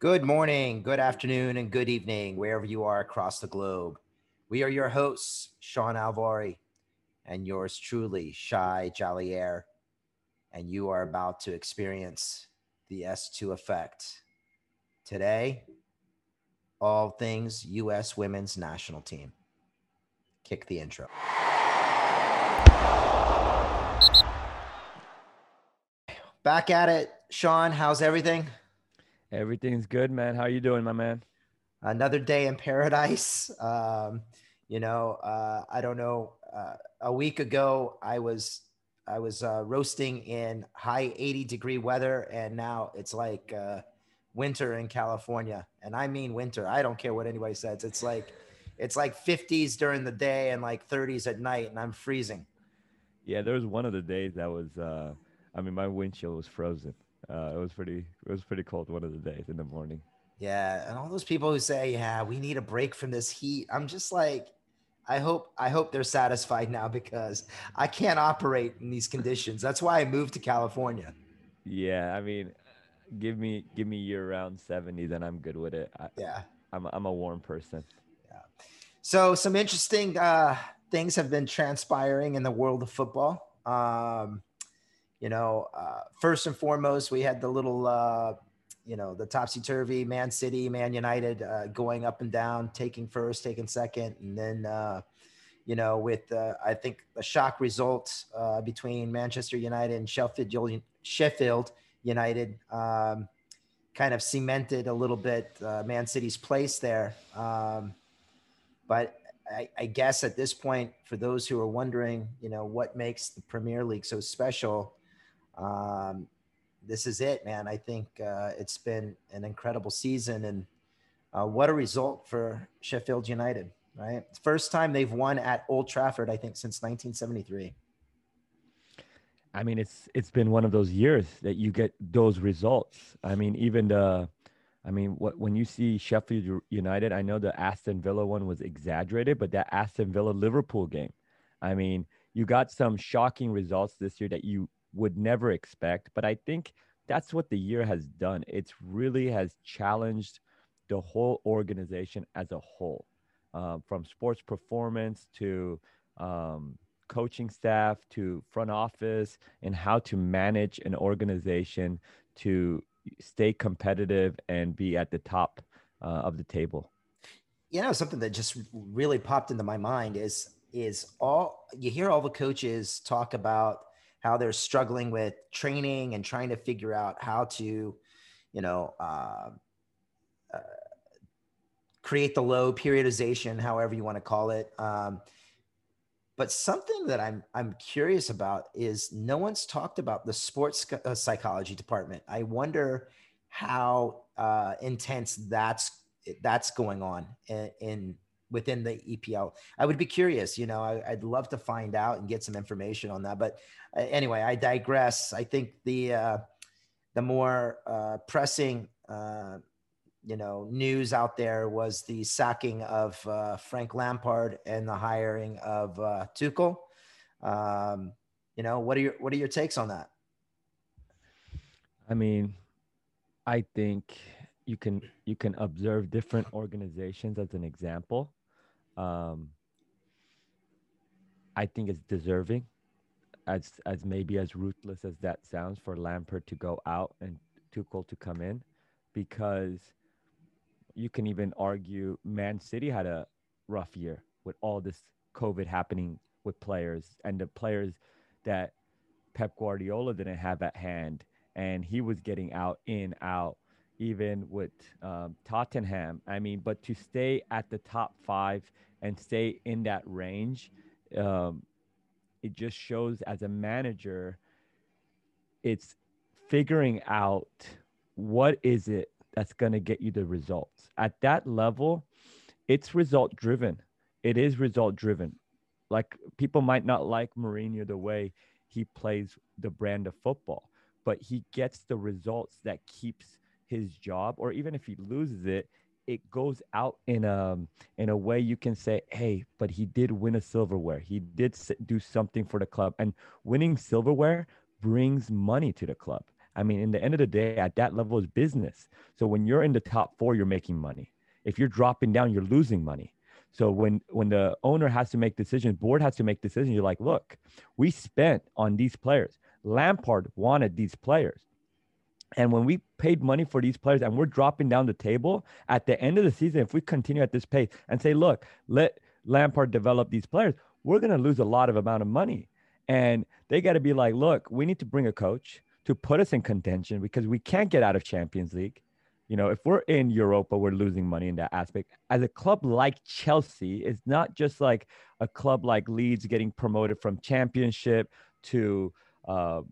Good morning, good afternoon, and good evening, wherever you are across the globe. We are your hosts, Sean Alvari, and yours truly, Shy Jollier, and you are about to experience the S2 effect. Today, all things U.S. women's national team. Kick the intro. Back at it, Sean. How's everything? Everything's good, man. How you doing, my man? Another day in paradise. Um, you know, uh, I don't know. Uh, a week ago, I was I was uh, roasting in high 80 degree weather, and now it's like uh, winter in California, and I mean winter. I don't care what anybody says. It's like it's like 50s during the day and like 30s at night, and I'm freezing. Yeah, there was one of the days that was. Uh, I mean, my windshield was frozen. Uh, it was pretty. It was pretty cold one of the days in the morning. Yeah, and all those people who say, "Yeah, we need a break from this heat," I'm just like, I hope I hope they're satisfied now because I can't operate in these conditions. That's why I moved to California. Yeah, I mean, give me give me year round 70, then I'm good with it. I, yeah, I'm I'm a warm person. Yeah. So some interesting uh, things have been transpiring in the world of football. Um, you know, uh, first and foremost, we had the little, uh, you know, the topsy turvy Man City, Man United uh, going up and down, taking first, taking second, and then, uh, you know, with uh, I think the shock result uh, between Manchester United and Sheffield Sheffield United um, kind of cemented a little bit Man City's place there. Um, but I, I, guess at this point, for those who are wondering, you know, what makes the Premier League so special, um, this is it, man. I think uh, it's been an incredible season, and uh, what a result for Sheffield United, right? First time they've won at Old Trafford, I think, since 1973. I mean, it's it's been one of those years that you get those results. I mean, even the, I mean, what when you see Sheffield United, I know the Aston Villa one was exaggerated, but that Aston Villa Liverpool game, I mean, you got some shocking results this year that you would never expect. But I think that's what the year has done. It's really has challenged the whole organization as a whole, uh, from sports performance to um, coaching staff to front office and how to manage an organization to stay competitive and be at the top uh, of the table. You know, something that just really popped into my mind is is all you hear all the coaches talk about how they're struggling with training and trying to figure out how to, you know, uh, uh, create the low periodization, however you want to call it. Um, but something that I'm I'm curious about is no one's talked about the sports uh, psychology department. I wonder how uh, intense that's that's going on in, in within the EPL. I would be curious, you know, I, would love to find out and get some information on that. But uh, anyway, I digress. I think the uh, the more uh, pressing, uh, you know, news out there was the sacking of uh, Frank Lampard and the hiring of uh, Tuchel. Um, you know, what are your what are your takes on that? I mean, I think you can you can observe different organizations as an example. Um, I think it's deserving, as as maybe as ruthless as that sounds, for Lampard to go out and Tuchel to come in, because you can even argue Man City had a rough year with all this COVID happening with players and the players that Pep Guardiola didn't have at hand, and he was getting out in out even with um, Tottenham. I mean, but to stay at the top five and stay in that range, um, it just shows as a manager, it's figuring out what is it that's going to get you the results. At that level, it's result driven. It is result driven. Like people might not like Mourinho the way he plays the brand of football, but he gets the results that keeps his job or even if he loses it it goes out in a in a way you can say hey but he did win a silverware he did do something for the club and winning silverware brings money to the club I mean, in the end of the day, at that level is business. So when you're in the top four, you're making money. If you're dropping down, you're losing money. So when when the owner has to make decisions, board has to make decisions, you're like, look, we spent on these players. Lampard wanted these players. And when we paid money for these players and we're dropping down the table at the end of the season, if we continue at this pace and say, look, let Lampard develop these players, we're going to lose a lot of amount of money. And they got to be like, look, we need to bring a coach to put us in contention because we can't get out of Champions League. You know, if we're in Europa, we're losing money in that aspect. As a club like Chelsea, it's not just like a club like Leeds getting promoted from Championship to uh,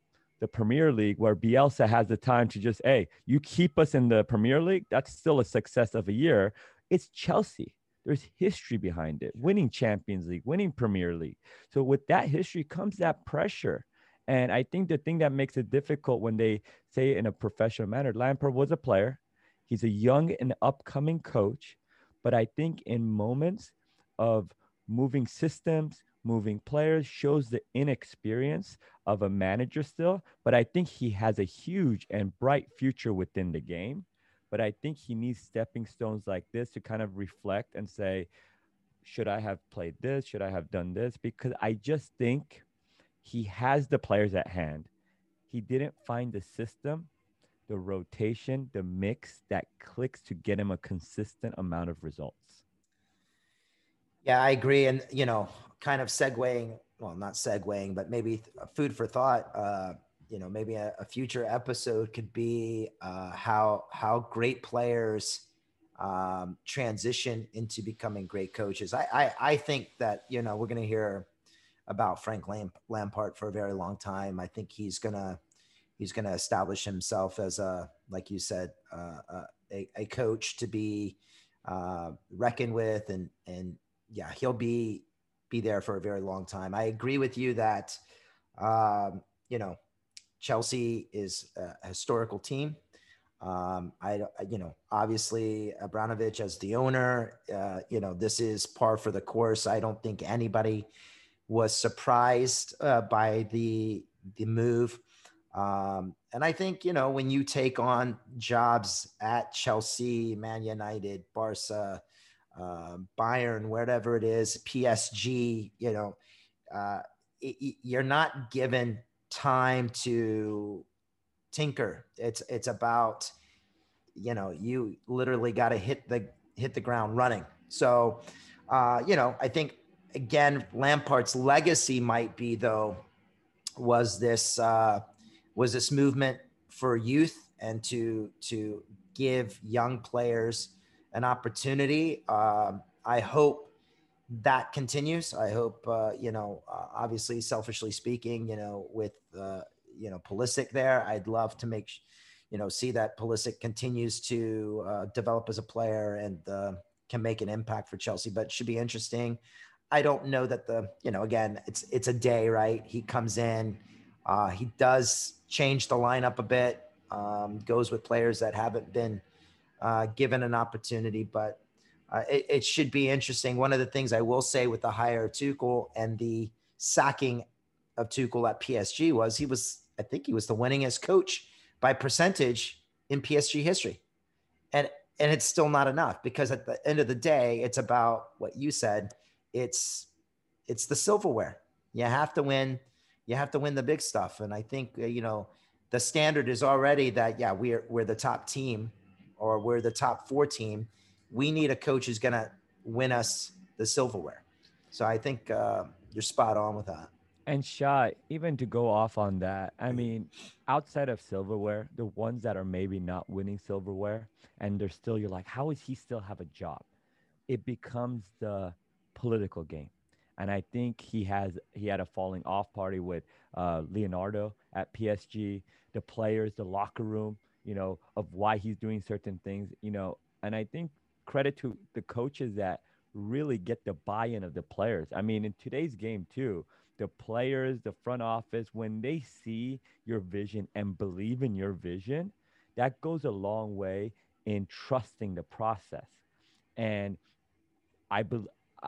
the Premier League, where Bielsa has the time to just, hey, you keep us in the Premier League, that's still a success of a year. It's Chelsea. There's history behind it, winning Champions League, winning Premier League. So with that history comes that pressure. And I think the thing that makes it difficult when they say it in a professional manner, Lampard was a player. He's a young and upcoming coach. But I think in moments of moving systems, moving players shows the inexperience of a manager still, but I think he has a huge and bright future within the game. But I think he needs stepping stones like this to kind of reflect and say, should I have played this? Should I have done this? Because I just think he has the players at hand. He didn't find the system, the rotation, the mix that clicks to get him a consistent amount of results. Yeah, I agree. And, you know, kind of segueing, well, not segueing, but maybe food for thought. Uh, you know, maybe a, a future episode could be uh, how how great players um, transition into becoming great coaches. I, I I think that you know we're going to hear about Frank Lamp- Lampard for a very long time. I think he's gonna he's gonna establish himself as a like you said uh, uh a, a coach to be uh, reckoned with and and yeah he'll be be there for a very long time. I agree with you that, um, you know, Chelsea is a historical team. Um, I, you know, obviously Abramovich as the owner, uh, you know, this is par for the course. I don't think anybody was surprised uh, by the the move. Um, and I think you know when you take on jobs at Chelsea, Man United, Barca, uh, Bayern, wherever it is, PSG, you know, uh, it, you're not given time to tinker. It's it's about, you know, you literally got to hit the hit the ground running. So, uh, you know, I think again, Lampard's legacy might be though was this uh, was this movement for youth and to to give young players an opportunity. Um, I hope that continues. I hope, uh, you know, uh, obviously, selfishly speaking, you know, with, uh, you know, Pulisic there, I'd love to make, you know, see that Pulisic continues to uh, develop as a player and uh, can make an impact for Chelsea. But should be interesting. I don't know that the, you know, again, it's it's a day, right? He comes in, uh, he does change the lineup a bit, um, goes with players that haven't been uh, given an opportunity. But uh, it, it, should be interesting. One of the things I will say with the hire of Tuchel and the sacking of Tuchel at PSG was he was, I think he was the winningest coach by percentage in PSG history. And and it's still not enough because at the end of the day, it's about what you said. It's it's the silverware. You have to win. You have to win the big stuff. And I think uh, you know the standard is already that yeah we're we're the top team or we're the top four team, we need a coach who's going to win us the silverware. So I think uh, you're spot on with that. And Shai, even to go off on that, I mean, outside of silverware, the ones that are maybe not winning silverware and they're still, you're like, how does he still have a job? It becomes the political game. And I think he has, he had a falling off party with uh, Leonardo at PSG, the players, the locker room you know, of why he's doing certain things, you know, and I think credit to the coaches that really get the buy-in of the players. I mean, in today's game too, the players, the front office, when they see your vision and believe in your vision, that goes a long way in trusting the process. And I, be,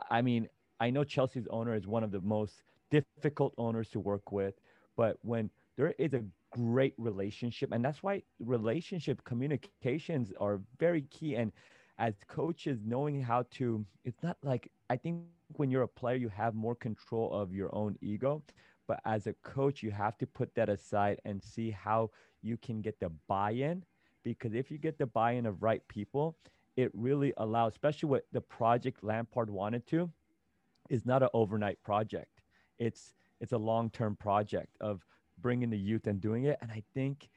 I mean, I know Chelsea's owner is one of the most difficult owners to work with, but when there is a great relationship and that's why relationship communications are very key. And as coaches knowing how to it's not like i think when you're a player you have more control of your own ego but as a coach you have to put that aside and see how you can get the buy-in because if you get the buy-in of right people it really allows especially what the project lampard wanted to is not an overnight project. It's it's a long-term project of bringing the youth and doing it and i think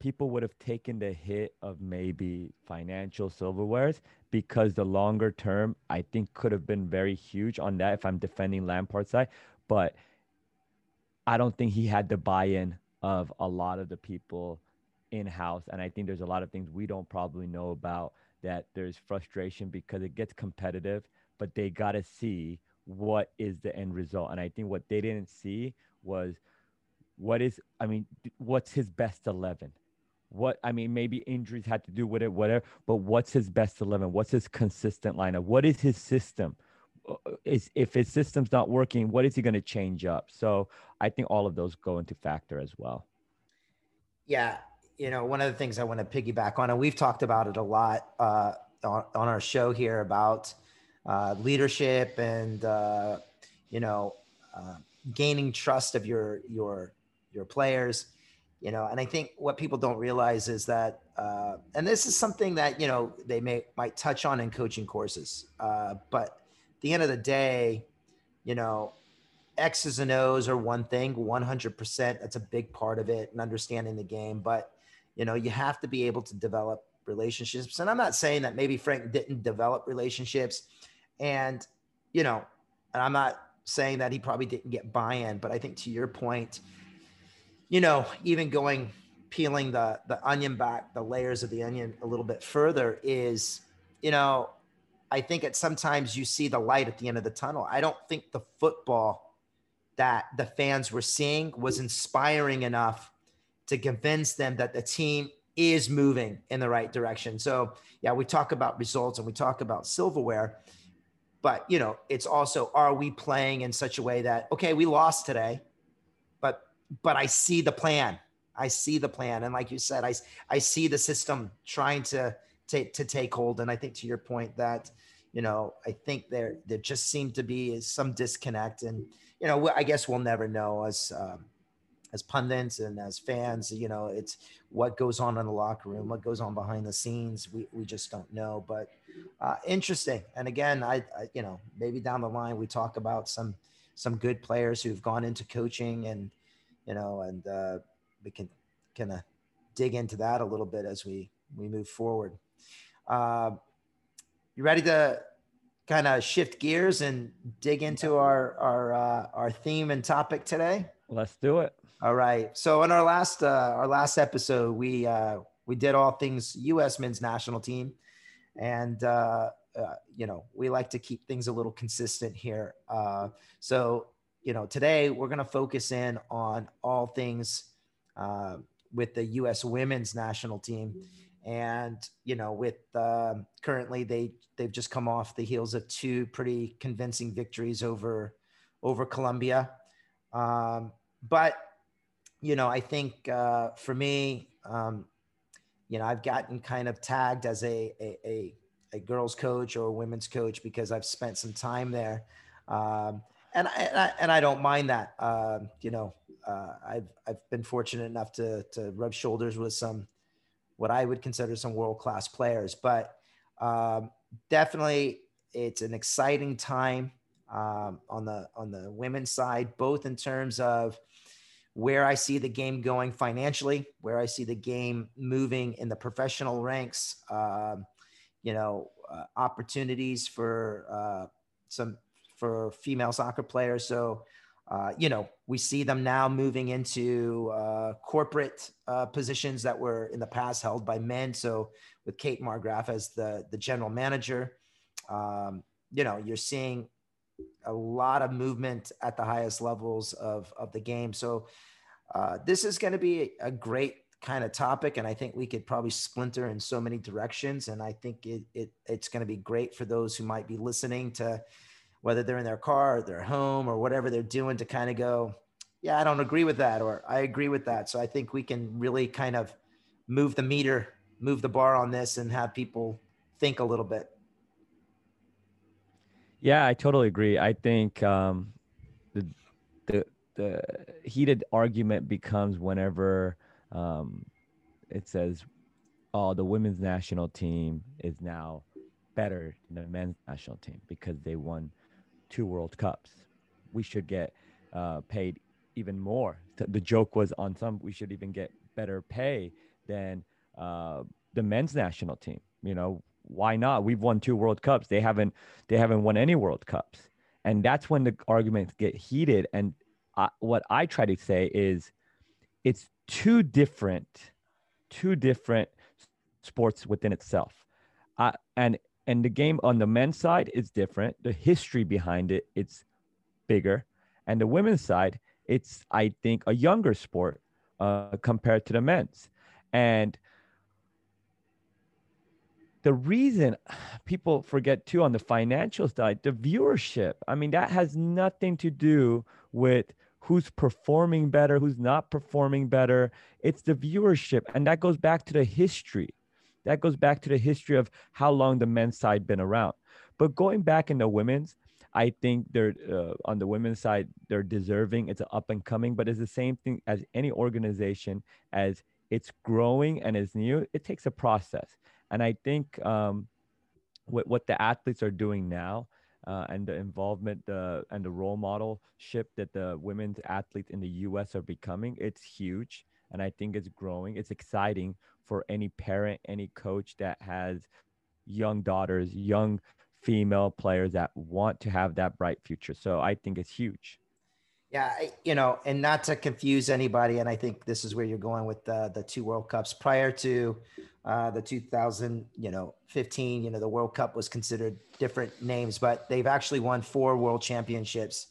people would have taken the hit of maybe financial silverwares because the longer term I think could have been very huge on that if I'm defending Lampard's side. But I don't think he had the buy-in of a lot of the people in house. And I think there's a lot of things we don't probably know about that there's frustration because it gets competitive, but they gotta see what is the end result. And I think what they didn't see was what is I mean, what's his best eleven? what I mean, maybe injuries had to do with it, whatever. But what's his best eleven? What's his consistent lineup? What is his system? Uh, is if his system's not working, what is he going to change up? So I think all of those go into factor as well. Yeah, you know, one of the things I want to piggyback on, and we've talked about it a lot uh, on, on our show here about uh, leadership and uh, you know uh, gaining trust of your your your players you know and i think what people don't realize is that uh, and this is something that you know they may might touch on in coaching courses uh, but at the end of the day you know x's and o's are one thing 100% that's a big part of it and understanding the game but you know you have to be able to develop relationships and i'm not saying that maybe frank didn't develop relationships and you know and i'm not saying that he probably didn't get buy-in but i think to your point you know, even going peeling the the onion back, the layers of the onion a little bit further is, you know, I think at sometimes you see the light at the end of the tunnel. I don't think the football that the fans were seeing was inspiring enough to convince them that the team is moving in the right direction. So, yeah, we talk about results and we talk about silverware, but you know, it's also are we playing in such a way that okay, we lost today, but I see the plan. I see the plan, and like you said, I I see the system trying to to, to take hold. And I think to your point that you know I think there there just seemed to be some disconnect, and you know I guess we'll never know as um, as pundits and as fans. You know, it's what goes on in the locker room, what goes on behind the scenes. We we just don't know, but uh, interesting. And again, I, I you know maybe down the line we talk about some some good players who've gone into coaching and you know, and uh, we can kind of dig into that a little bit as we we move forward. Uh, you ready to kind of shift gears and dig into our our uh, our theme and topic today? Let's do it. All right. So in our last uh, our last episode, we uh, we did all things U.S. men's national team, and uh, uh, you know we like to keep things a little consistent here. Uh, so you know, today we're going to focus in on all things uh, with the U.S. women's national team, and you know, with uh, currently they they've just come off the heels of two pretty convincing victories over over Colombia, um, but you know, I think uh, for me, um, you know, I've gotten kind of tagged as a, a, a a girls coach or a women's coach because I've spent some time there. Um, and I, and I, and I don't mind that. Uh, you know, uh, I've I've been fortunate enough to to rub shoulders with some what I would consider some world class players, but um, definitely it's an exciting time um, on the on the women's side, both in terms of where I see the game going financially, where I see the game moving in the professional ranks. Um, you know, uh, opportunities for uh, some for female soccer players. So, uh, you know, we see them now moving into uh, corporate uh, positions that were in the past held by men. So, with Kate Markgraf as the the general manager, um, you know, you're seeing a lot of movement at the highest levels of of the game. So, uh, this is going to be a great kind of topic and i think we could probably splinter in so many directions and i think it, it it's going to be great for those who might be listening to whether they're in their car or their home or whatever they're doing to kind of go, yeah, I don't agree with that, or I agree with that. So I think we can really kind of move the meter, move the bar on this, and have people think a little bit. Yeah, I totally agree. I think um, the the the heated argument becomes whenever um, it says, "Oh, the women's national team is now better than the men's national team because they won two World Cups. We should get uh, paid even more." The joke was on some we should even get better pay than uh, the men's national team. You know, why not? We've won two World Cups. They haven't. They haven't won any World Cups, and that's when the arguments get heated. And I, what I try to say is, it's two different, two different sports within itself. Uh, and and the game on the men's side is different. The history behind it, it's bigger, and the women's side, it's I think a younger sport uh, compared to the men's. And the reason people forget too on the financial side, the viewership, I mean, that has nothing to do with who's performing better, who's not performing better. It's the viewership. And that goes back to the history. That goes back to the history of how long the men's side been around. But going back in the women's, I think they're uh, on the women's side, they're deserving. It's an up and coming, but it's the same thing as any organization as it's growing and is new. It takes a process. And I think um, what, what the athletes are doing now uh, and the involvement uh, and the role modelship that the women's athletes in the US are becoming, it's huge. And I think it's growing. It's exciting for any parent, any coach that has young daughters, young female players that want to have that bright future. So I think it's huge. Yeah, you know, and not to confuse anybody, and I think this is where you're going with the the two World Cups prior to uh, the 2000, you know, 15. You know, the World Cup was considered different names, but they've actually won four World Championships: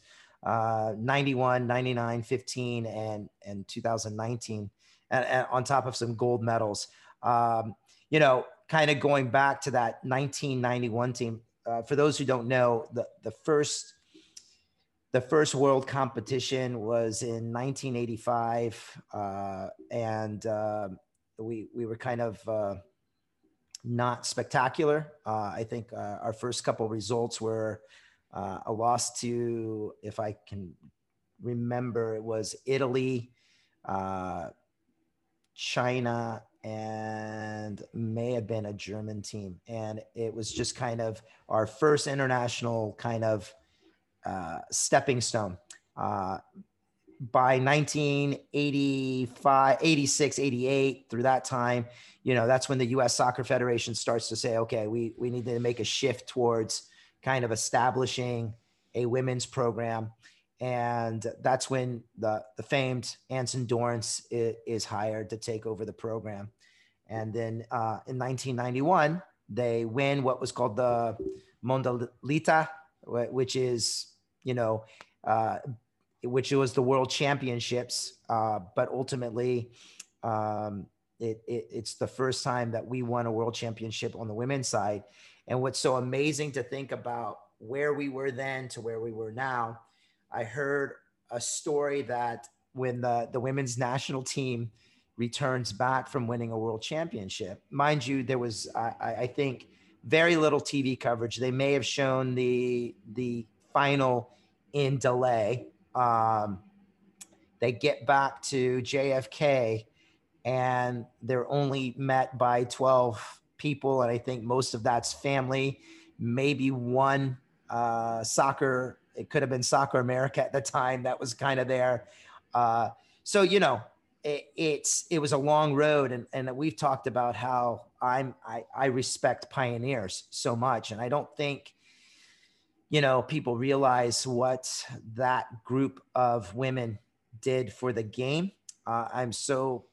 uh, 91, 99, 15, and and 2019, and, and on top of some gold medals. Um, you know, kind of going back to that 1991 team. Uh, for those who don't know, the the first the first world competition was in 1985 uh, and uh, we we were kind of uh, not spectacular uh, i think uh, our first couple results were a loss to if i can remember it was italy china and may have been a german team and it was just kind of our first international kind of uh, stepping stone. Uh, by 1985, 86, 88, through that time, you know, that's when the U.S. Soccer Federation starts to say, okay, we, we need to make a shift towards kind of establishing a women's program. And that's when the, the famed Anson Dorrance is, is hired to take over the program. And then uh, in 1991, they win what was called the Mondialita, which is you know, uh, which was the World Championships. Uh, but ultimately, um, it, it, it's the first time that we won a World Championship on the women's side. And what's so amazing to think about where we were then to where we were now, I heard a story that when the, the women's national team returns back from winning a world championship, mind you, there was, I, I think, very little TV coverage. They may have shown the, the final in delay. Um, they get back to JFK and they're only met by 12 people. And I think most of that's family, maybe one uh, soccer. It could have been Soccer America at the time that was kind of there. Uh, so, you know, it, it's, it was a long road. And, and we've talked about how I'm, I, I respect pioneers so much. And I don't think you know, people realize what that group of women did for the game. Uh, I'm so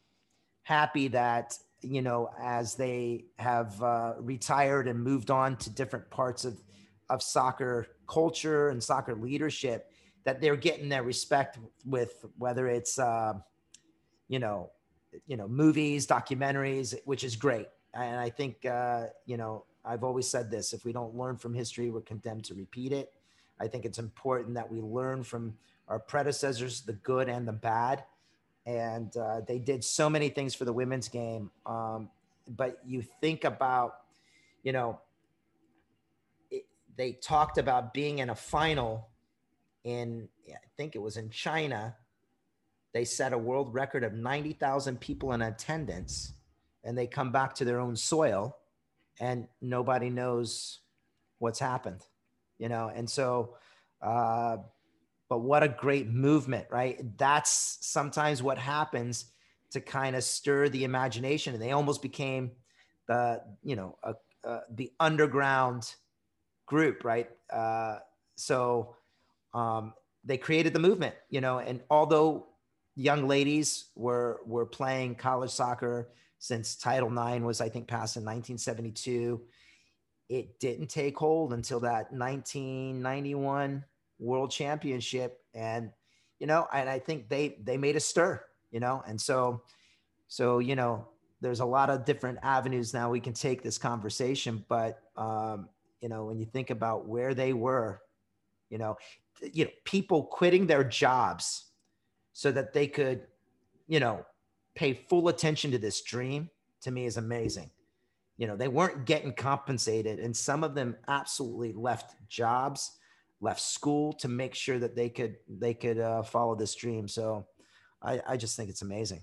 happy that, you know, as they have uh, retired and moved on to different parts of, of soccer culture and soccer leadership, that they're getting their respect with whether it's, uh, you know, you know, movies, documentaries, which is great. And I think, uh, you know, I've always said this if we don't learn from history, we're condemned to repeat it. I think it's important that we learn from our predecessors, the good and the bad. And uh, they did so many things for the women's game. Um, but you think about, you know, they talked about being in a final in, I think it was in China. They set a world record of 90,000 people in attendance and they come back to their own soil and nobody knows what's happened, you know? And so, uh, but what a great movement, right? That's sometimes what happens to kind of stir the imagination. And they almost became the, you know, a, uh, the underground group, right? Uh, so um, they created the movement, you know, and although young ladies were were playing college soccer since Title IX was, I think, passed in 1972, it didn't take hold until that 1991 World Championship, and you know, and I think they they made a stir, you know, and so so you know, there's a lot of different avenues now we can take this conversation, but um, you know, when you think about where they were, you know, you know, people quitting their jobs so that they could, you know, pay full attention to this dream to me is amazing. You know, they weren't getting compensated, and some of them absolutely left jobs, left school to make sure that they could they could uh, follow this dream. So, I, I just think it's amazing.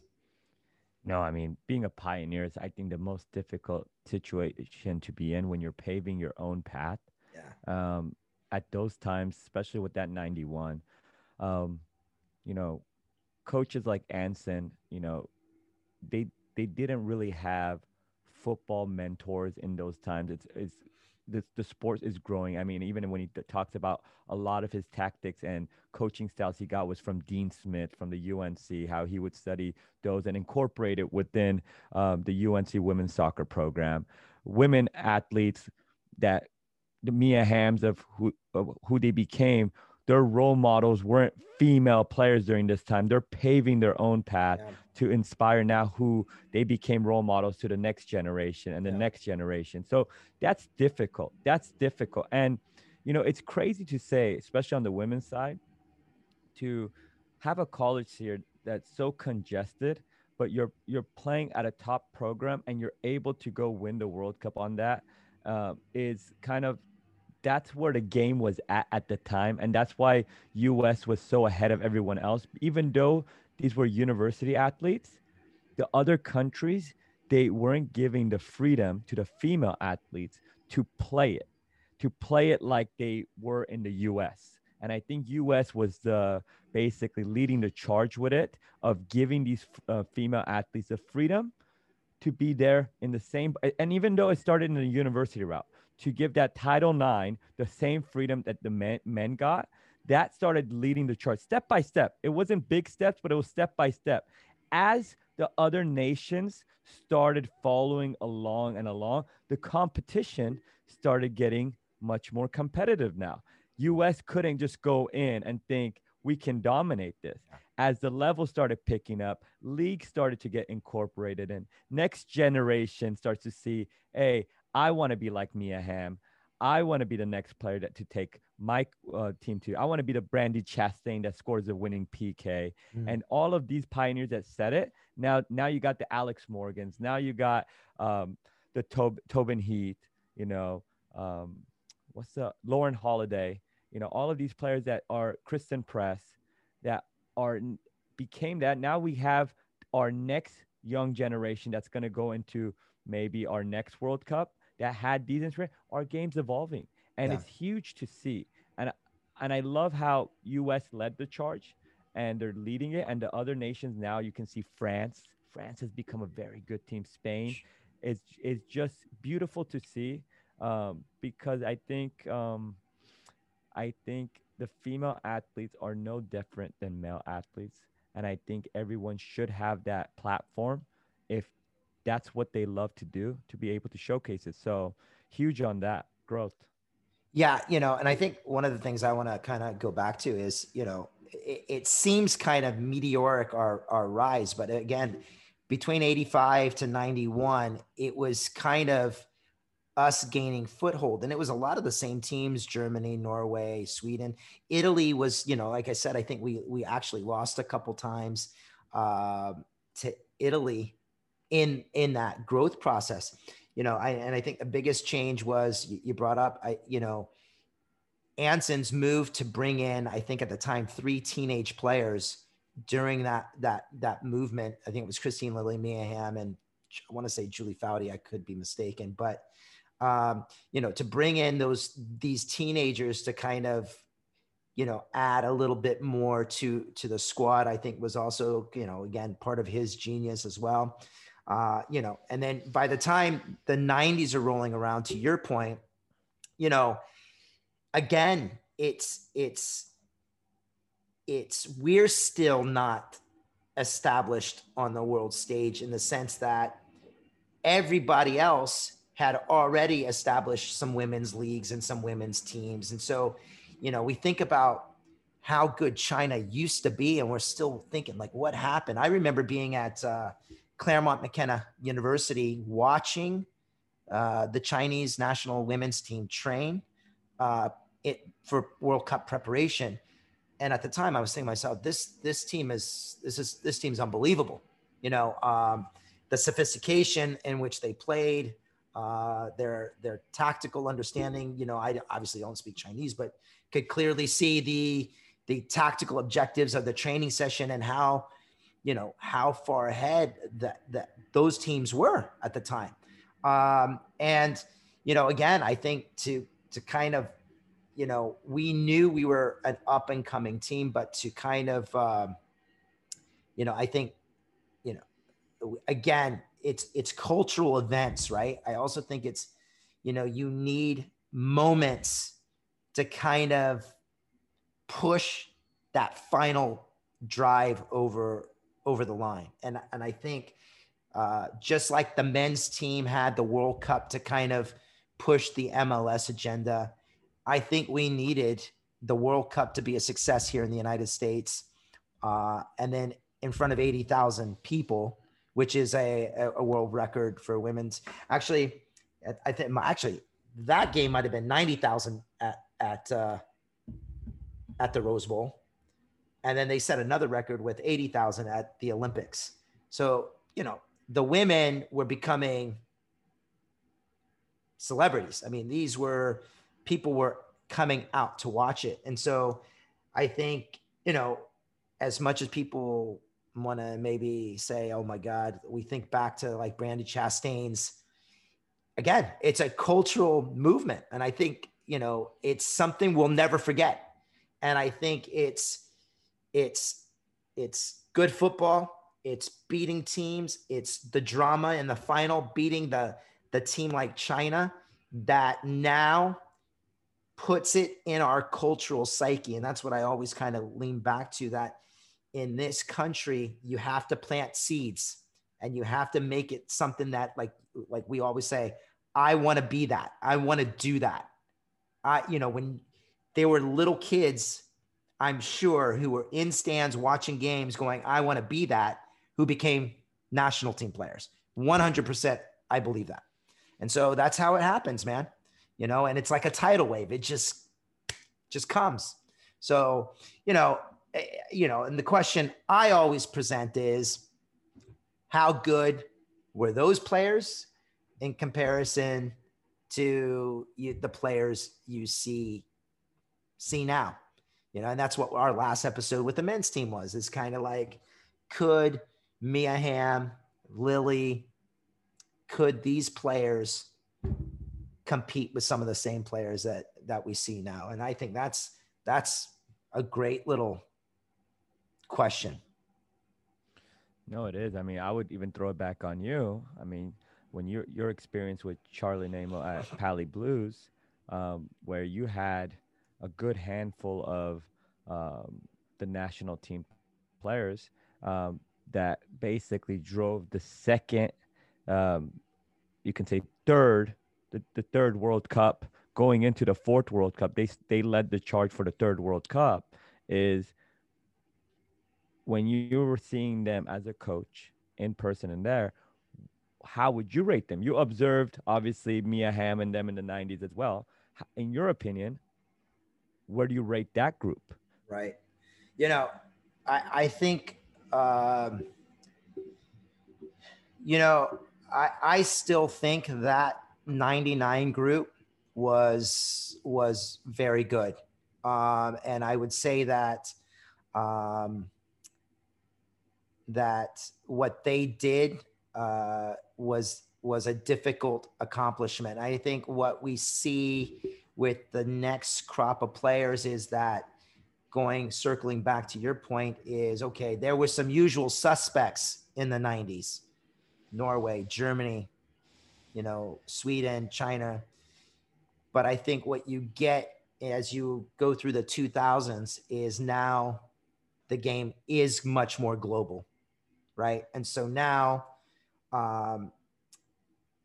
No, I mean, being a pioneer is, I think, the most difficult situation to be in when you're paving your own path. Yeah. Um, at those times, especially with that 91, um, you know, coaches like Anson, you know, they they didn't really have football mentors in those times. It's it's the, the sport is growing. I mean, even when he talks about a lot of his tactics and coaching styles he got was from Dean Smith from the UNC, how he would study those and incorporate it within um, the UNC women's soccer program. Women athletes that the Mia Hamms of who of who they became, their role models weren't female players during this time. They're paving their own path. Yeah to inspire now who they became role models to the next generation and the yeah. next generation. So that's difficult. That's difficult. And, you know, it's crazy to say, especially on the women's side, to have a college here that's so congested, but you're you're playing at a top program and you're able to go win the World Cup on that uh, is kind of that's where the game was at at the time and that's why us was so ahead of everyone else even though these were university athletes. The other countries, they weren't giving the freedom to the female athletes to play it, to play it like they were in the US. And I think US was the basically leading the charge with it of giving these uh, female athletes the freedom to be there in the same and even though it started in the university route to give that title nine the same freedom that the men, men got that started leading the charge step by step. It wasn't big steps, but it was step by step. As the other nations started following along and along, the competition started getting much more competitive now. US couldn't just go in and think we can dominate this. As the level started picking up, leagues started to get incorporated, and next generation starts to see, hey, I want to be like Mia Hamm. I want to be the next player that to take my uh, team to. I want to be the Brandi Chastain that scores the winning PK, mm. and all of these pioneers that said it. Now, now you got the Alex Morgans. Now you got um, the Tob- Tobin Heath. You know, um, what's the Lauren Holiday. You know, all of these players that are Christen Press that are became that. Now we have our next young generation that's going to go into maybe our next World Cup that had these instruments, our game's evolving. And yeah. it's huge to see. And and I love how US led the charge and they're leading it. And the other nations now you can see France. France has become a very good team. Spain is is just beautiful to see. Um, because I think um, I think the female athletes are no different than male athletes. And I think everyone should have that platform if that's what they love to do to be able to showcase it. So huge on that growth. Yeah, you know, and I think one of the things I want to kind of go back to is, you know, it, it, seems kind of meteoric our our rise, but again, between 85 to 91, it was kind of us gaining foothold and it was a lot of the same teams germany norway sweden italy was you know like i said i think we we actually lost a couple times uh, to italy in in that growth process you know I, and i think the biggest change was you, brought up i you know anson's move to bring in i think at the time three teenage players during that that that movement i think it was kristine lilly mia hamm and i want to say julie foudy i could be mistaken but um, you know, to bring in those these teenagers to kind of, you know, add a little bit more to to the squad, I think was also, you know, again part of his genius as well. Uh, you know, and then by the time the 90s are rolling around, to your point, you know, again, it's it's it's we're still not established on the world stage in the sense that everybody else had already established some women's leagues and some women's teams. And so, you know, we think about how good China used to be, and we're still thinking, like, what happened? I remember being at uh, Claremont McKenna University watching uh, the Chinese national women's team train uh, it for World Cup preparation. And at the time, I was thinking to myself, this this team is this is this team's unbelievable. You know, um, the sophistication in which they played, uh, their their tactical understanding. You know, I obviously don't speak Chinese, but could clearly see the the tactical objectives of the training session and how you know how far ahead that that those teams were at the time. Um, and you know, again, I think to to kind of you know we knew we were an up and coming team, but to kind of um, you know, I think you know again it's it's cultural events, right? I also think it's you know you need moments to kind of push that final drive over over the line, and and I think uh, just like the men's team had the World Cup to kind of push the MLS agenda, I think we needed the World Cup to be a success here in the United States, uh, and then in front of eighty thousand people which is a, a world record for women's. Actually, I think actually that game might have been ninety thousand at at uh, at the Rose Bowl, and then they set another record with eighty thousand at the Olympics. So you know the women were becoming celebrities. I mean, these were people were coming out to watch it, and so I think you know as much as people want to maybe say, oh my God, we think back to like Brandi Chastain's. Again, it's a cultural movement. And I think, you know, it's something we'll never forget. And I think it's, it's, it's good football. It's beating teams. It's the drama in the final, beating the, the team like China that now puts it in our cultural psyche. And that's what I always kind of lean back to that in this country, you have to plant seeds and you have to make it something that like like we always say, I want to be that. I want to do that. I, you know, when they were little kids, I'm sure who were in stands watching games going, I want to be that, who became national team players. 100% I believe that. And so that's how it happens, man. You know, and it's like a tidal wave. It just just comes. So, you know, Eh, you know, and the question I always present is how good were those players in comparison to you, the players you see see now? You know, and that's what our last episode with the men's team was. Is kind of like, could Mia Hamm, Lilly, could these players compete with some of the same players that that we see now? And I think that's that's a great little question. No, it is. I mean, I would even throw it back on you. I mean, when your your experience with Charlie Naimo at Pali Blues, um, where you had a good handful of um, the national team players um, that basically drove the second, um, you can say third, the, the third World Cup going into the fourth World Cup. They they led the charge for the third World Cup. Is when you were seeing them as a coach in person and there, how would you rate them? You observed obviously Mia Hamm and them in the 90s as well. In your opinion, where do you rate that group? Right. You know, I, I think, um, you know, I, I still think that 99 group was was very good. Um, and I would say that um, that what they did uh, was was a difficult accomplishment. I think what we see with the next crop of players is that going circling back to your point is okay there were some usual suspects in the 90s norway germany you know sweden china. But i think what you get as you go through the 2000s is now the game is much more global right? And so now um,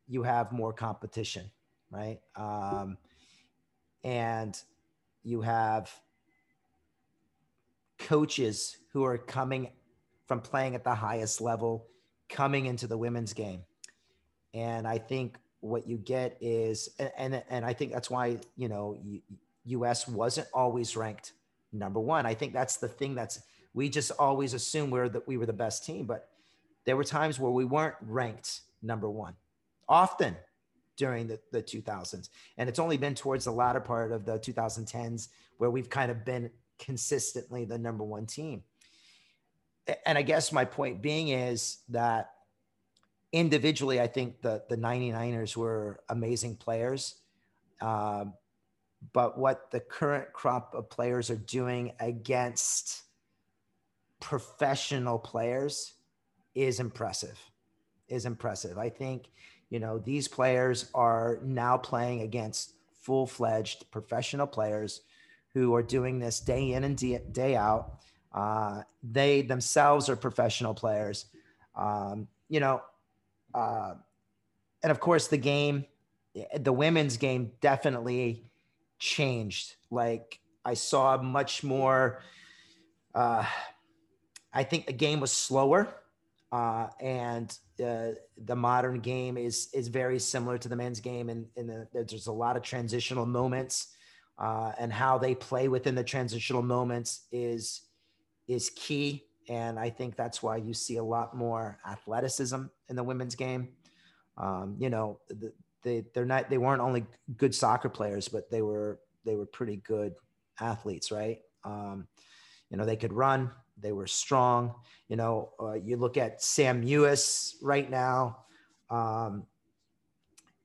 you have more competition right? Um, and you have coaches who are coming from playing at the highest level coming into the women's game. And i think what you get is and and i think that's why you know us wasn't always ranked number one. I think that's the thing that's we just always assume we're that we were the best team but there were times where we weren't ranked number one. Often during the, the 2000s and it's only been towards the latter part of the 2010s where we've kind of been consistently the number one team. And I guess my point being is that individually, I think the, the 99ers were amazing players. Um, but what the current crop of players are doing against professional players is impressive. Is impressive. I think, you know, these players are now playing against full fledged professional players who are doing this day in and day out. Uh, they themselves are professional players. Um, you know, uh, and of course, the game, the women's game definitely changed. Like I saw much more. Uh, I think the game was slower, uh, and uh, the modern game is is very similar to the men's game, and, and the, there's a lot of transitional moments uh, and how they play within the transitional moments is is key. And I think that's why you see a lot more athleticism in the women's game. Um, you know, the, they they're not they weren't only good soccer players, but they were they were pretty good athletes, right? Um, you know, they could run, they were strong. You know, uh, you look at Sam Mewis right now. Um,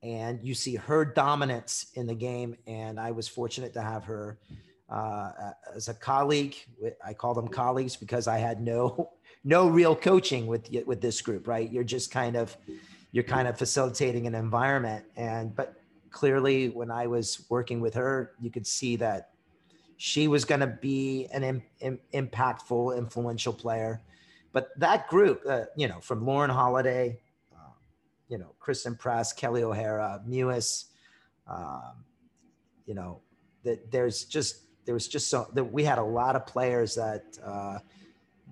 and you see her dominance in the game. And I was fortunate to have her uh, as a colleague. I call them colleagues because I had no no real coaching with with this group. Right, you're just kind of you're kind of facilitating an environment. And but clearly, when I was working with her, you could see that she was going to be an Im, Im, impactful, influential player. But that group, uh, you know, from Lauren Holiday you know, Christen Press, Kelly O'Hara, Mewis, um, you know, that there's just there was just so that we had a lot of players that uh,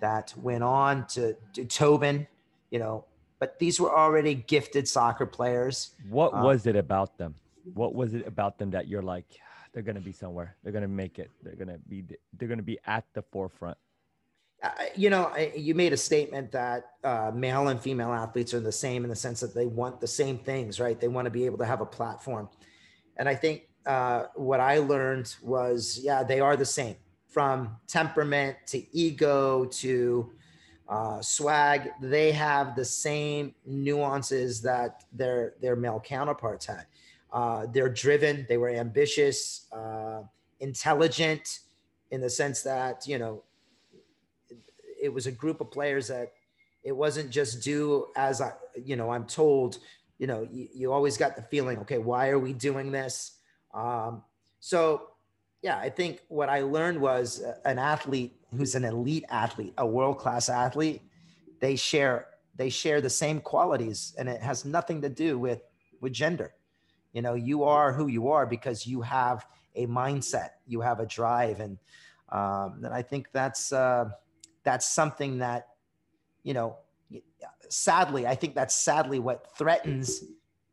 that went on to, to Tobin, you know, but these were already gifted soccer players. What um, was it about them? What was it about them that you're like, they're gonna be somewhere, they're gonna make it, they're gonna be, they're gonna be at the forefront? you know, you made a statement that uh, male and female athletes are the same in the sense that they want the same things, right? They want to be able to have a platform. And I think uh, what I learned was, yeah, they are the same from temperament to ego to uh, swag. They have the same nuances that their their male counterparts had. Uh, they're driven. They were ambitious, uh, intelligent, in the sense that you know it was a group of players that it wasn't just do as I, you know, I'm told, you know, you, you always got the feeling, okay, why are we doing this? Um, so, yeah, I think what I learned was an athlete who's an elite athlete, a world class athlete, they share they share the same qualities, and it has nothing to do with with gender. You know, you are who you are because you have a mindset, you have a drive, and um, and I think that's uh, that's something that, you know, sadly, I think that's sadly what threatens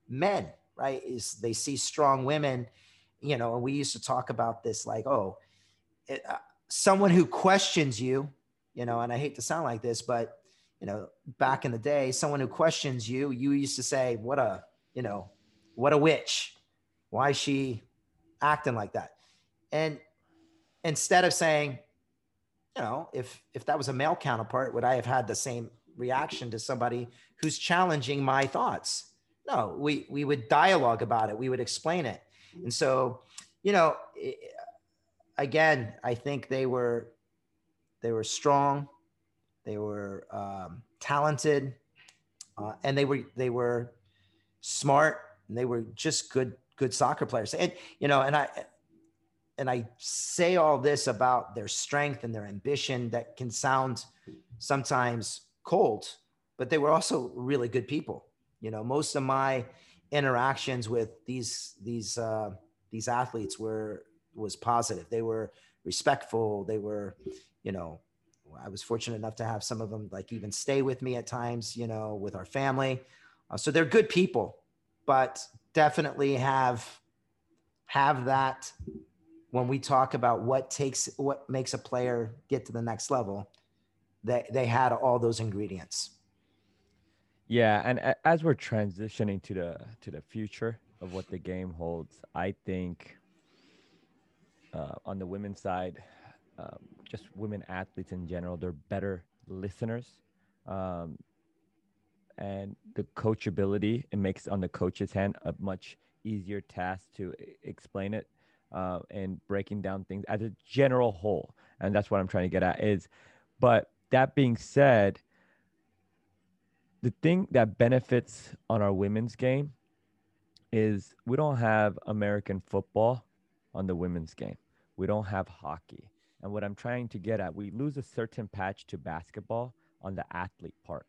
men, right? Is they see strong women, you know, and we used to talk about this like, oh, it, uh, someone who questions you, you know, and I hate to sound like this, but you know, back in the day, someone who questions you, you used to say, what a, you know, what a witch. Why is she acting like that? And instead of saying, you know, if if that was a male counterpart, would I have had the same reaction to somebody who's challenging my thoughts? No, we we would dialogue about it. We would explain it. And so, you know, again, I think they were they were strong, they were um, talented, uh, and they were they were smart. And they were just good good soccer players. And you know, and I and I say all this about their strength and their ambition that can sound sometimes cold, but they were also really good people. You know, most of my interactions with these these uh, these athletes were was positive. They were respectful. They were, you know, I was fortunate enough to have some of them like even stay with me at times. You know, with our family. Uh, so they're good people, but definitely have have that when we talk about what takes what makes a player get to the next level they they had all those ingredients. Yeah and as we're transitioning to the to the future of what the game holds i think uh, on the women's side um, just women athletes in general they're better listeners. Um, and the coachability it makes on the coach's hand a much easier task to explain it uh, and breaking down things as a general whole. And that's what I'm trying to get at is, but that being said, the thing that benefits on our women's game is we don't have American football on the women's game. We don't have hockey. And what I'm trying to get at, we lose a certain patch to basketball on the athlete part,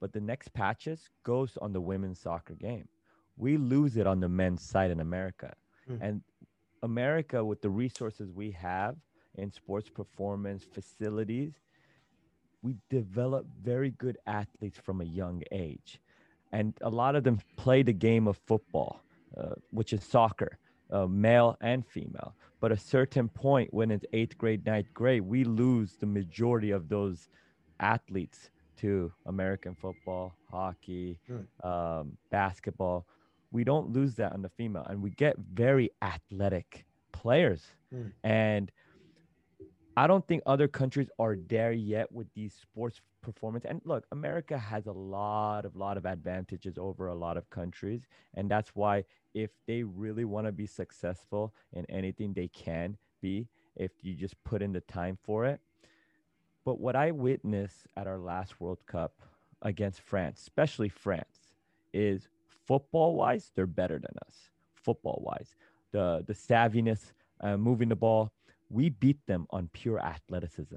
but the next patches goes on the women's soccer game. We lose it on the men's side in America. Mm. And America, with the resources we have in sports performance facilities, we develop very good athletes from a young age. And a lot of them play the game of football, uh, which is soccer, uh, male and female. But a certain point, when it's eighth grade, ninth grade, we lose the majority of those athletes to American football, hockey, mm. um, basketball, we don't lose that on the female and we get very athletic players mm. and i don't think other countries are there yet with these sports performance and look america has a lot of lot of advantages over a lot of countries and that's why if they really want to be successful in anything they can be if you just put in the time for it but what i witnessed at our last world cup against france especially france is football wise, they're better than us. Football wise, the the savviness, uh, moving the ball, we beat them on pure athleticism.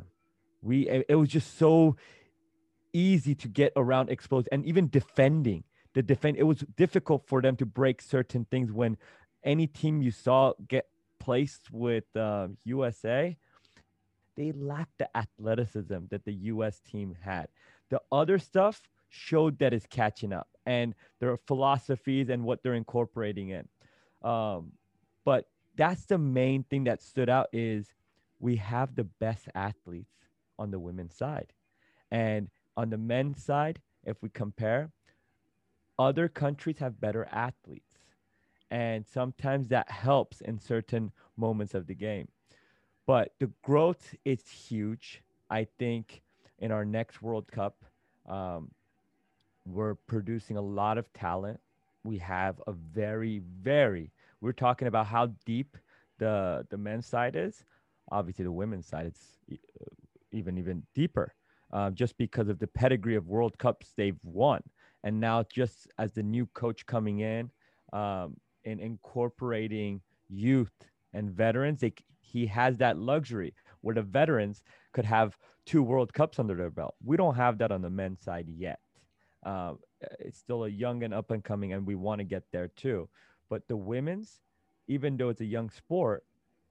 We it, was just so easy to get around exposed and even defending the defend it was difficult for them to break certain things when any team you saw get placed with uh, USA they lacked the athleticism that the US team had the other stuff showed that it's catching up and their philosophies and what they're incorporating in. Um, but that's the main thing that stood out is we have the best athletes on the women's side. And on the men's side, if we compare, other countries have better athletes. And sometimes that helps in certain moments of the game. But the growth is huge. I think in our next World Cup, um, we're producing a lot of talent. We have a very, very, we're talking about how deep the the men's side is. Obviously, the women's side is uh, even even deeper, uh, just because of the pedigree of World Cups they've won. And now, just as the new coach coming in um, and incorporating youth and veterans, they, he has that luxury where the veterans could have two World Cups under their belt. We don't have that on the men's side yet. Uh, it's still a young and up and coming, and we want to get there too. But the women's, even though it's a young sport,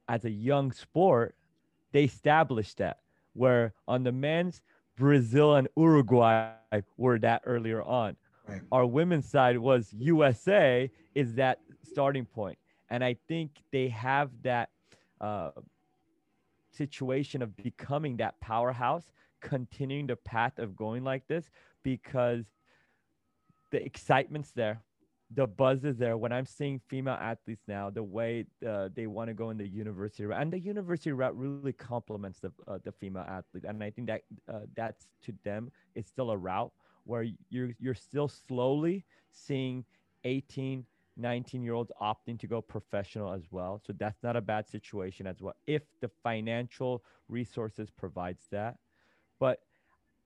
as a young sport, they established that. Where on the men's, Brazil and Uruguay were that earlier on. Right. Our women's side was USA is that starting point, and I think they have that uh, situation of becoming that powerhouse, continuing the path of going like this because the excitement's there the buzz is there. When I'm seeing female athletes now, the way uh, they want to go in the university route, and the university route really complements the uh, the female athlete, and I think that uh, that's to them it's still a route where you're you're still slowly seeing 18, 19 year olds opting to go professional as well. So that's not a bad situation as well if the financial resources provides that. But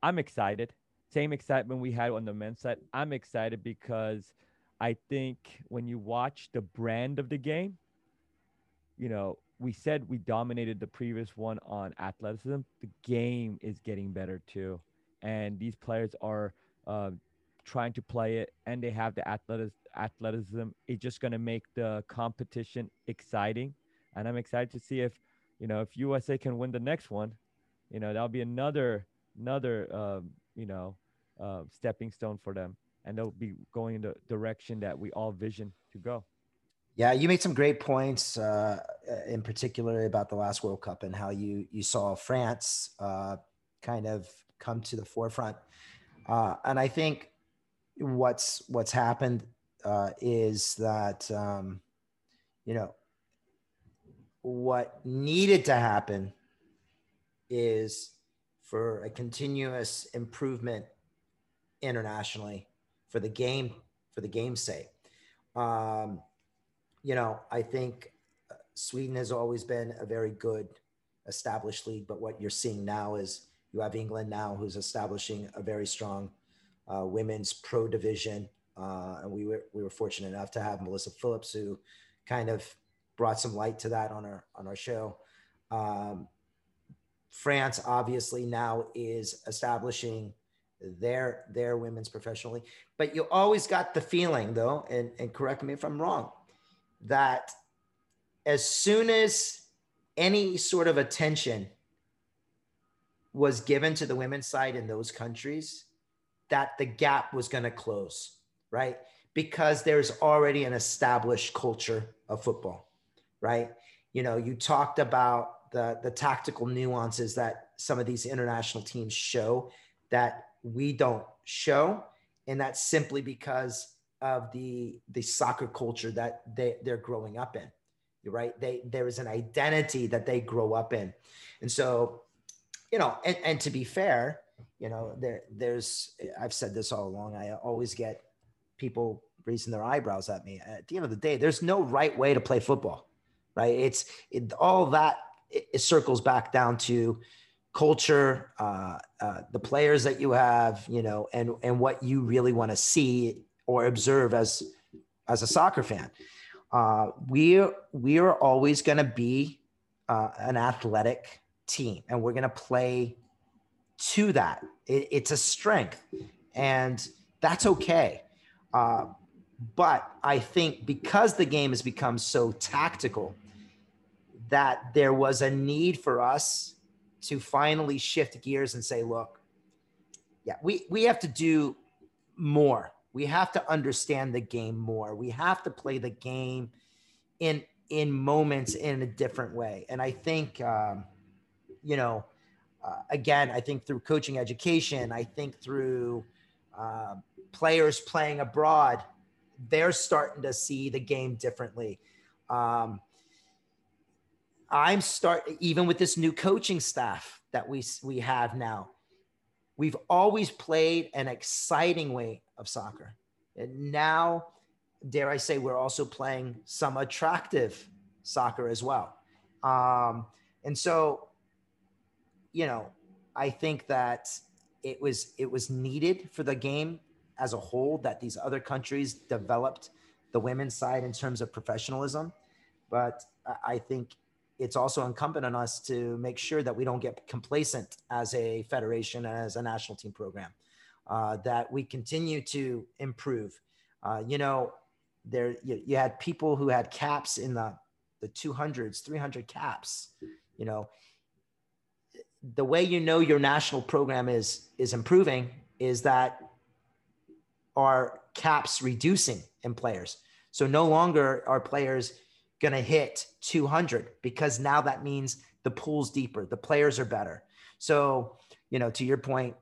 I'm excited. Same excitement we had on the men's side. I'm excited because I think when you watch the brand of the game, you know, we said we dominated the previous one on athleticism. The game is getting better too. And these players are uh, trying to play it and they have the athleticism. It's just going to make the competition exciting. And I'm excited to see if, you know, if USA can win the next one, you know, that'll be another, another, um, you know, uh, stepping stone for them and they'll be going in the direction that we all vision to go. Yeah, you made some great points, uh, in particular about the last World Cup and how you you saw France uh, kind of come to the forefront. Uh, and I think what's what's happened uh, is that um, you know what needed to happen is for a continuous improvement internationally for the game for the game's sake. Um, you know, I think uh, Sweden has always been a very good established league, but what you're seeing now is you have England now who's establishing a very strong uh, women's pro division, uh, and we were we were fortunate enough to have Melissa Phillips who kind of brought some light to that on our on our show. Um, France obviously now is establishing their their women's professionally but you always got the feeling though and, and correct me if i'm wrong that as soon as any sort of attention was given to the women's side in those countries that the gap was going to close right? Because there's already an established culture of football right? You know you talked about the the tactical nuances that some of these international teams show that we don't show and that's simply because of the the soccer culture that they they're growing up in right? They there is an identity that they grow up in. And so you know and, and to be fair you know there there's i've said this all along i always get people raising their eyebrows at me at the end of the day there's no right way to play football right it's it, all that it, it circles back down to culture, uh, uh, the players that you have, you know, and and what you really want to see or observe as as a soccer fan. Uh, we we are always going to be uh, an athletic team, and we're going to play to that. It, it's a strength, and that's okay. Uh, but I think because the game has become so tactical, that there was a need for us to finally shift gears and say, look, yeah, we, we have to do more. We have to understand the game more. We have to play the game in in moments in a different way. And I think, um, you know, uh, again, I think through coaching education, I think through uh, players playing abroad, they're starting to see the game differently. Um, I'm start even with this new coaching staff that we we have now. We've always played an exciting way of soccer. And now, dare I say, we're also playing some attractive soccer as well. Um, and so, you know, I think that it was it was needed for the game as a whole that these other countries developed the women's side in terms of professionalism. But I think it's also incumbent on us to make sure that we don't get complacent as a federation, as a national team program, uh, that we continue to improve. Uh, you know, there you, you, had people who had caps in the the 200s, 300 caps. You know, the way you know your national program is is improving is that our caps reducing in players. So no longer are players going to hit 200 because now that means the pool's deeper, the players are better. So, you know, to your point,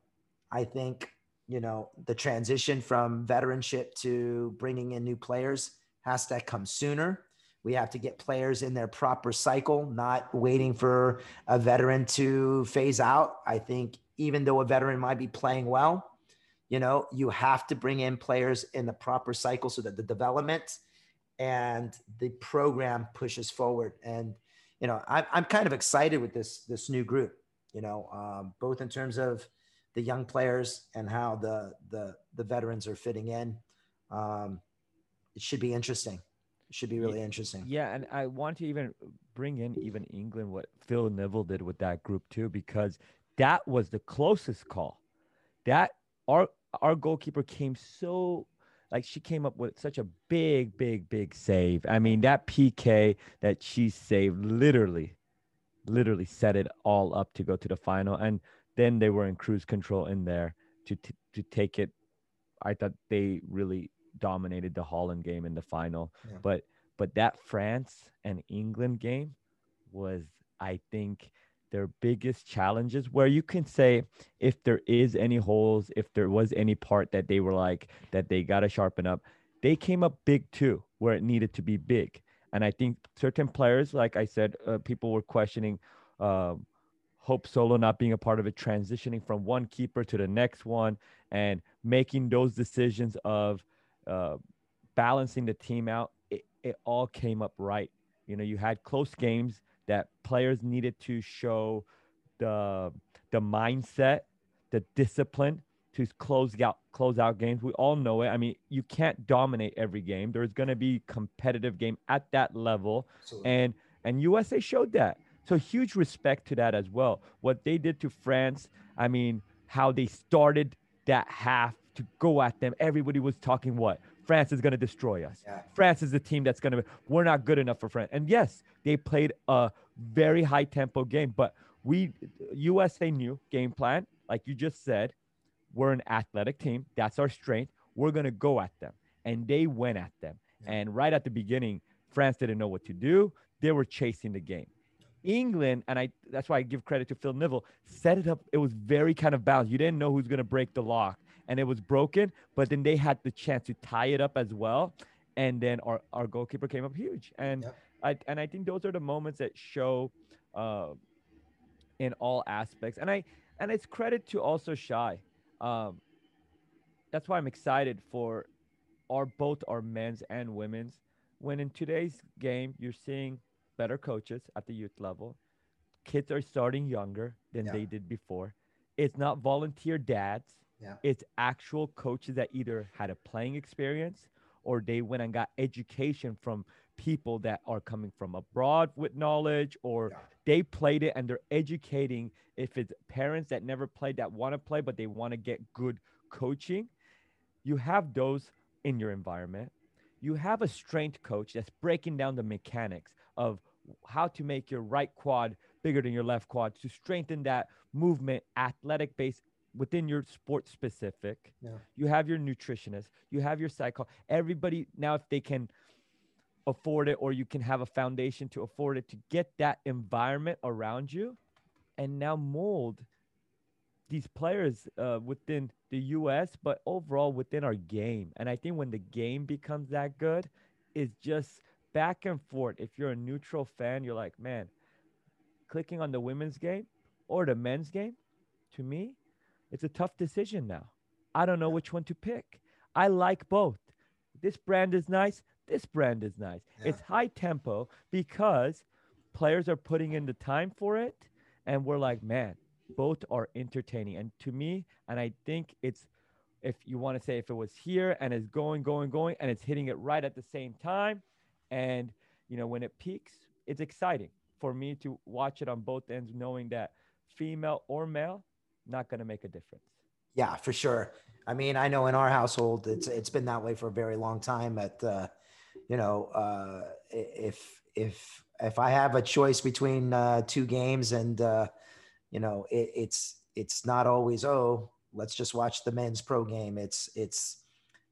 I think, you know, the transition from veteranship to bringing in new players has to come sooner. We have to get players in their proper cycle, not waiting for a veteran to phase out. I think even though a veteran might be playing well, you know, you have to bring in players in the proper cycle so that the development and the program pushes forward. And, you know, I'm, I'm kind of excited with this, this new group, you know, um, both in terms of the young players and how the, the, the veterans are fitting in. Um, it should be interesting It should be really interesting. Yeah, and I want to even bring in even England what Phil Neville did with that group too, because that was the closest call. That our our goalkeeper came so like she came up with such a big, big, big save. I mean, that PK that she saved literally, literally set it all up to go to the final. And then they were in cruise control in there to to, to take it. I thought they really dominated the Holland game in the final. Yeah. But but that France and England game was, I think, their biggest challenges where you can say if there is any holes, if there was any part that they were like that they got to sharpen up, they came up big too, where it needed to be big. And I think certain players, like I said, uh, people were questioning uh, Hope Solo not being a part of it, transitioning from one keeper to the next one, and making those decisions of uh, balancing the team out, it, it all came up right. You know, you had close games that players needed to show the the mindset, the discipline to close out close out games. We all know it. I mean, you can't dominate every game. There's going to be competitive game at that level, Absolutely. and and USA showed that. So huge respect to that as well. What they did to France, I mean, how they started that half to go at them. Everybody was talking what? France is going to destroy us. Yeah. France is the team that's going to, we're not good enough for France. And yes, they played a very high tempo game, but we, USA knew game plan, like you just said, we're an athletic team. That's our strength. We're going to go at them. And they went at them. Yeah. And right at the beginning, France didn't know what to do. They were chasing the game. England, and I that's why I give credit to Phil Neville, set it up. It was very kind of balanced. You didn't know who's going to break the lock and it was broken, but then they had the chance to tie it up as well. And then our, our goalkeeper came up huge. And yep. I and I think those are the moments that show uh, in all aspects. And I and it's credit to also Shy. Um, that's why I'm excited for our both our men's and women's. When in today's game, you're seeing better coaches at the youth level. Kids are starting younger than yeah. they did before. It's not volunteer dads. Yeah. It's actual coaches that either had a playing experience or they went and got education from people that are coming from abroad with knowledge or yeah. they played it and they're educating if it's parents that never played that want to play but they want to get good coaching you have those in your environment you have a strength coach that's breaking down the mechanics of how to make your right quad bigger than your left quad to strengthen that movement athletic base within your sport specific. Yeah. You have your nutritionist, you have your psycho. Everybody now, if they can afford it, or you can have a foundation to afford it, to get that environment around you, and now mold these players uh, within the U.S., but overall within our game. And I think when the game becomes that good, it's just back and forth. If you're a neutral fan, you're like, man, clicking on the women's game or the men's game, to me, it's a tough decision now. I don't know which one to pick. I like both. This brand is nice. This brand is nice. Yeah. It's high tempo because players are putting in the time for it. And we're like, man, both are entertaining. And to me, and I think it's, if you want to say if it was here and it's going, going, going, and it's hitting it right at the same time. And, you know, when it peaks, it's exciting for me to watch it on both ends, knowing that female or male, not going to make a difference. Yeah, for sure. I mean, I know in our household, it's it's been that way for a very long time. At uh, you know, uh, if if if I have a choice between uh, two games and uh, you know, it, it's it's not always oh let's just watch the men's pro game. It's it's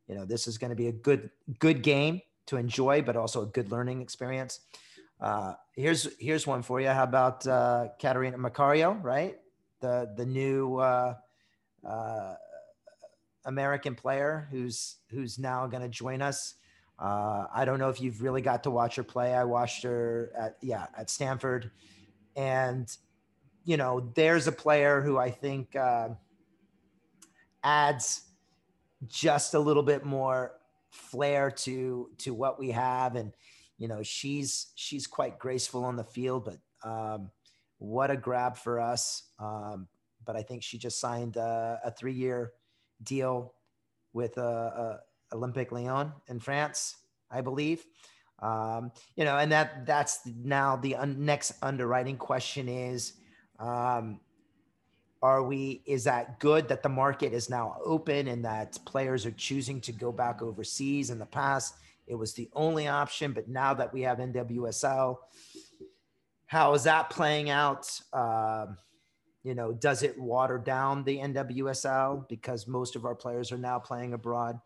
you know this is going to be a good good game to enjoy, but also a good learning experience. Uh, here's here's one for you. How about uh, Catarina Macario, right? The the new uh, uh, American player who's who's now going to join us. Uh, I don't know if you've really got to watch her play. I watched her at yeah at Stanford, and you know there's a player who I think uh, adds just a little bit more flair to to what we have, and you know she's she's quite graceful on the field, but um, what a grab for us. Um, but I think she just signed a, a three year deal with uh, uh, Olympique Lyon in France, I believe. Um, you know, and that that's now the un- next underwriting question is, um, are we? Is that good that the market is now open and that players are choosing to go back overseas? In the past, it was the only option, but now that we have NWSL, how is that playing out? Um, you know, does it water down the NWSL because most of our players are now playing abroad?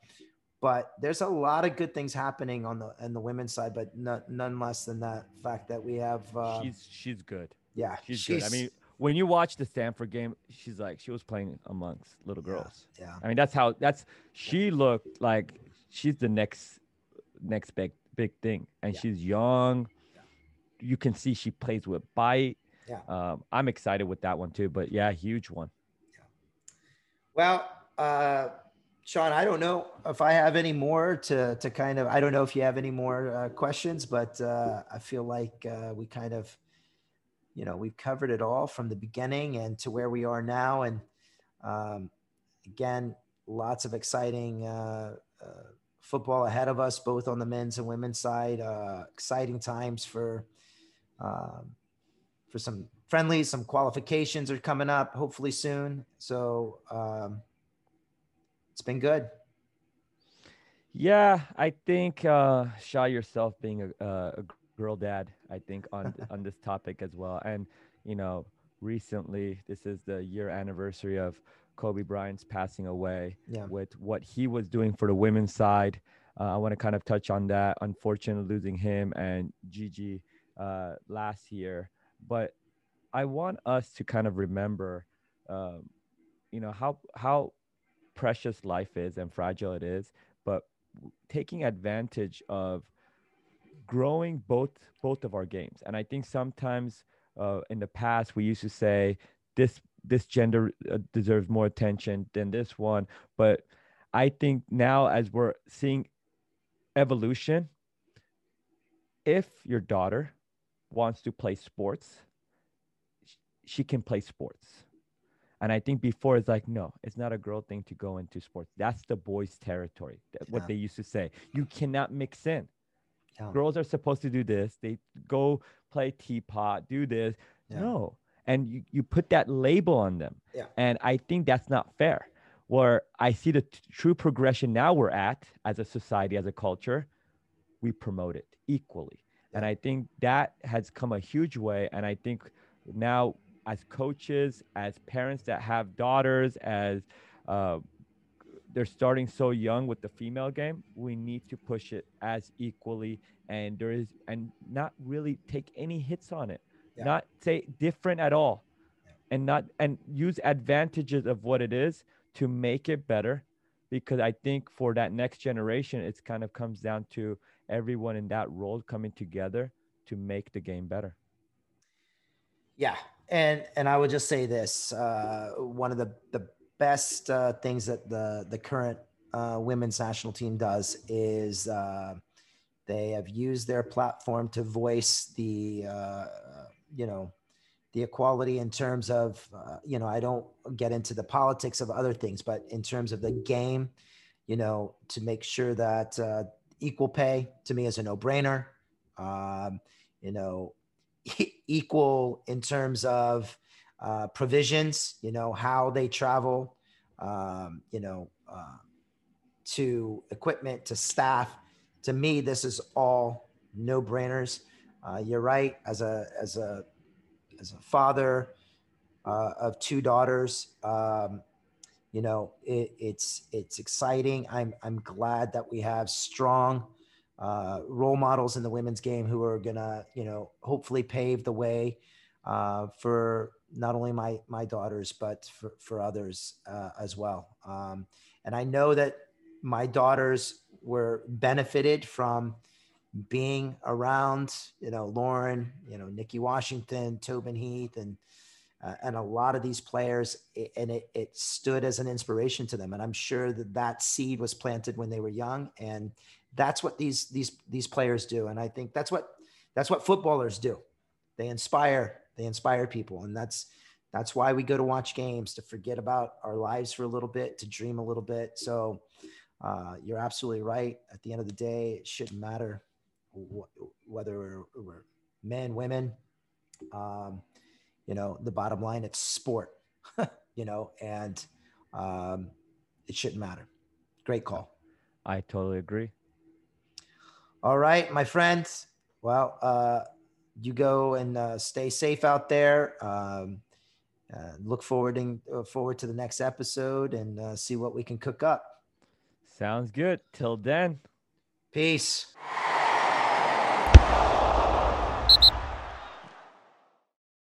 But there's a lot of good things happening on the on the women's side, but not, none less than that fact that we have. Uh, she's she's good. Yeah, she's, she's, good. I mean, when you watch the Stanford game, she's like she was playing amongst little girls. Yeah, yeah. I mean, that's how that's she looked like she's the next next big big thing, and yeah. she's young. You can see she plays with bite yeah. Um, I'm excited with that one too. But yeah, huge one. Yeah. Well, uh, Sean, I don't know if I have any more to to kind of. I don't know if you have any more uh, questions, but uh, I feel like uh, we kind of, you know, we've covered it all from the beginning and to where we are now. And um, again, lots of exciting uh, uh, football ahead of us, both on the men's and women's side. Uh, exciting times for. Um, for some friendlies. Some qualifications are coming up hopefully soon. So um, it's been good. Yeah, I think uh, Shaw yourself being a, a girl dad, I think on on this topic as well. And you know, recently this is the year anniversary of Kobe Bryant's passing away. Yeah. With what he was doing for the women's side, uh, I want to kind of touch on that. Unfortunately, losing him and Gigi uh, last year but I want us to kind of remember, um, you know, how how precious life is and fragile it is, but taking advantage of growing both both of our games. And I think sometimes uh, in the past we used to say this this gender uh, deserves more attention than this one, but I think now as we're seeing evolution, if your daughter wants to play sports, she can play sports. And I think before it's like, no, it's not a girl thing to go into sports. That's the boys' territory. What yeah. they used to say. You cannot mix in. Yeah. Girls are supposed to do this. They go play teapot, do this. Yeah. No. And you, you put that label on them. Yeah. And I think that's not fair. Where I see the t- true progression now we're at as a society, as a culture, we promote it equally. And I think that has come a huge way. And I think now, as coaches, as parents that have daughters, as uh, they're starting so young with the female game, we need to push it as equally. And there is, and not really take any hits on it, yeah. not say different at all, yeah. and not, and use advantages of what it is to make it better. Because I think for that next generation, it's kind of comes down to everyone in that role coming together to make the game better. Yeah, and and I would just say this: uh, one of the the best uh, things that the the current uh, women's national team does is uh, they have used their platform to voice the uh, you know the equality in terms of uh, you know I don't get into the politics of other things, but in terms of the game, you know, to make sure that equal pay to me is a no brainer. Um, you know, equal in terms of uh, provisions, you know, how they travel, um, you know, uh, to equipment, to staff. To me, this is all no brainers. Uh, you're right. As a, as a, as a father, uh, of two daughters. Um, you know, it, it's it's exciting. I'm I'm glad that we have strong uh, role models in the women's game who are gonna, you know, hopefully pave the way uh, for not only my my daughters but for for others uh, as well. Um, and I know that my daughters were benefited from being around, you know, Lauren, you know, Nikki Washington, Tobin Heath, and uh, and a lot of these players, and it, it stood as an inspiration to them. And I'm sure that that seed was planted when they were young, and that's what these these these players do. And I think that's what that's what footballers do. They inspire they inspire people, and that's that's why we go to watch games to forget about our lives for a little bit, to dream a little bit. So uh, you're absolutely right. At the end of the day, it shouldn't matter wh- whether we're, we're, men, women. Um, you know, the bottom line, it's sport. you know, and um, it shouldn't matter. Great call. I totally agree. All right, my friends. Well, uh, you go and uh, stay safe out there. Um, uh, look forward in, uh, forward to the next episode and uh, see what we can cook up. Sounds good. Till then. Peace.